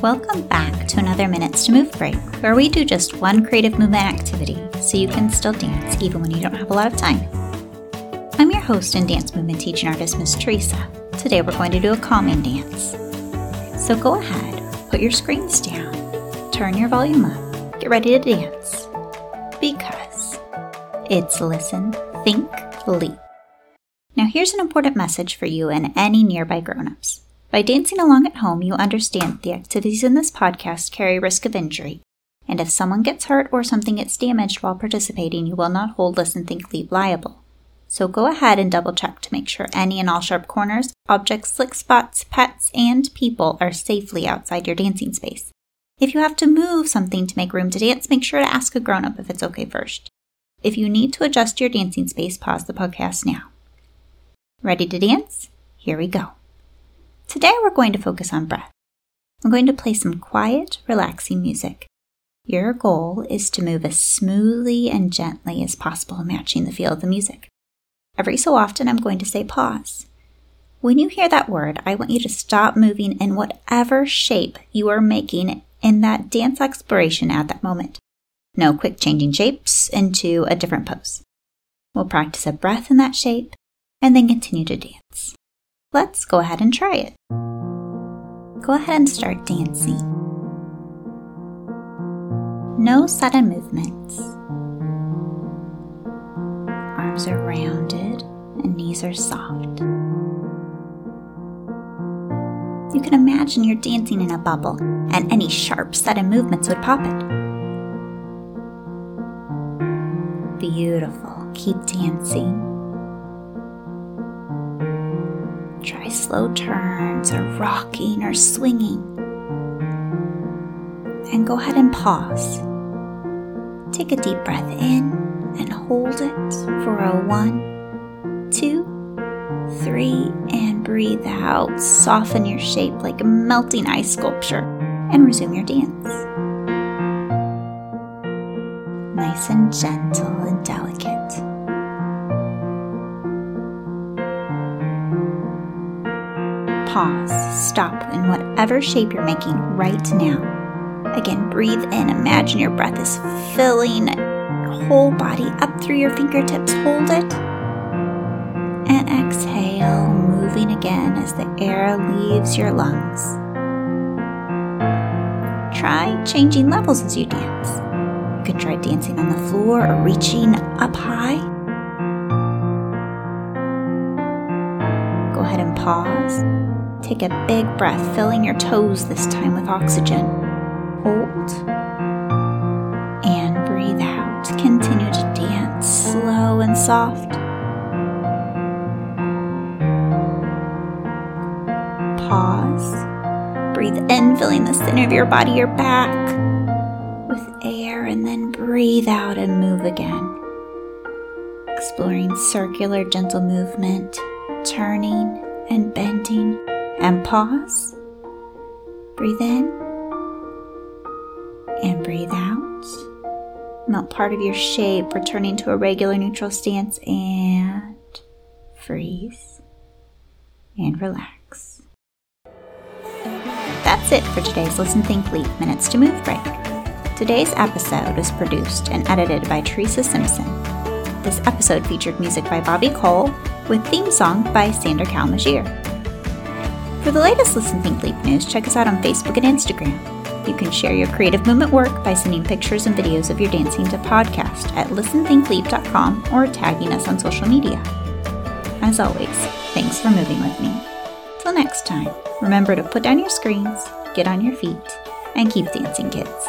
Welcome back to another Minutes to Move break, where we do just one creative movement activity so you can still dance even when you don't have a lot of time. I'm your host and dance movement teaching artist, Miss Teresa. Today we're going to do a calming dance. So go ahead, put your screens down, turn your volume up, get ready to dance. Because it's listen, think, leap. Now here's an important message for you and any nearby grown-ups. By dancing along at home, you understand the activities in this podcast carry risk of injury. And if someone gets hurt or something gets damaged while participating, you will not hold Listen Think Leap liable. So go ahead and double check to make sure any and all sharp corners, objects, slick spots, pets, and people are safely outside your dancing space. If you have to move something to make room to dance, make sure to ask a grown up if it's okay first. If you need to adjust your dancing space, pause the podcast now. Ready to dance? Here we go. Today we're going to focus on breath. I'm going to play some quiet, relaxing music. Your goal is to move as smoothly and gently as possible, matching the feel of the music. Every so often, I'm going to say pause. When you hear that word, I want you to stop moving in whatever shape you are making in that dance exploration at that moment. No quick changing shapes into a different pose. We'll practice a breath in that shape and then continue to dance. Let's go ahead and try it. Go ahead and start dancing. No sudden movements. Arms are rounded and knees are soft. You can imagine you're dancing in a bubble, and any sharp, sudden movements would pop it. Beautiful. Keep dancing. Try slow turns or rocking or swinging. And go ahead and pause. Take a deep breath in and hold it for a one, two, three, and breathe out. Soften your shape like a melting ice sculpture and resume your dance. Nice and gentle and delicate. Pause, stop in whatever shape you're making right now. Again, breathe in. Imagine your breath is filling your whole body up through your fingertips. Hold it. And exhale, moving again as the air leaves your lungs. Try changing levels as you dance. You can try dancing on the floor or reaching up high. Go ahead and pause Take a big breath, filling your toes this time with oxygen. Hold and breathe out. Continue to dance slow and soft. Pause. Breathe in, filling the center of your body, your back with air, and then breathe out and move again. Exploring circular, gentle movement, turning and bending and pause. Breathe in and breathe out. Melt part of your shape, returning to a regular neutral stance and freeze and relax. That's it for today's Listen Think Leap Minutes to Move break. Today's episode was produced and edited by Teresa Simpson. This episode featured music by Bobby Cole with theme song by Sander Kalmagier. For the latest Listen Think Leap news, check us out on Facebook and Instagram. You can share your creative movement work by sending pictures and videos of your dancing to podcast at listenthinkleap.com or tagging us on social media. As always, thanks for moving with me. Till next time, remember to put down your screens, get on your feet, and keep dancing, kids.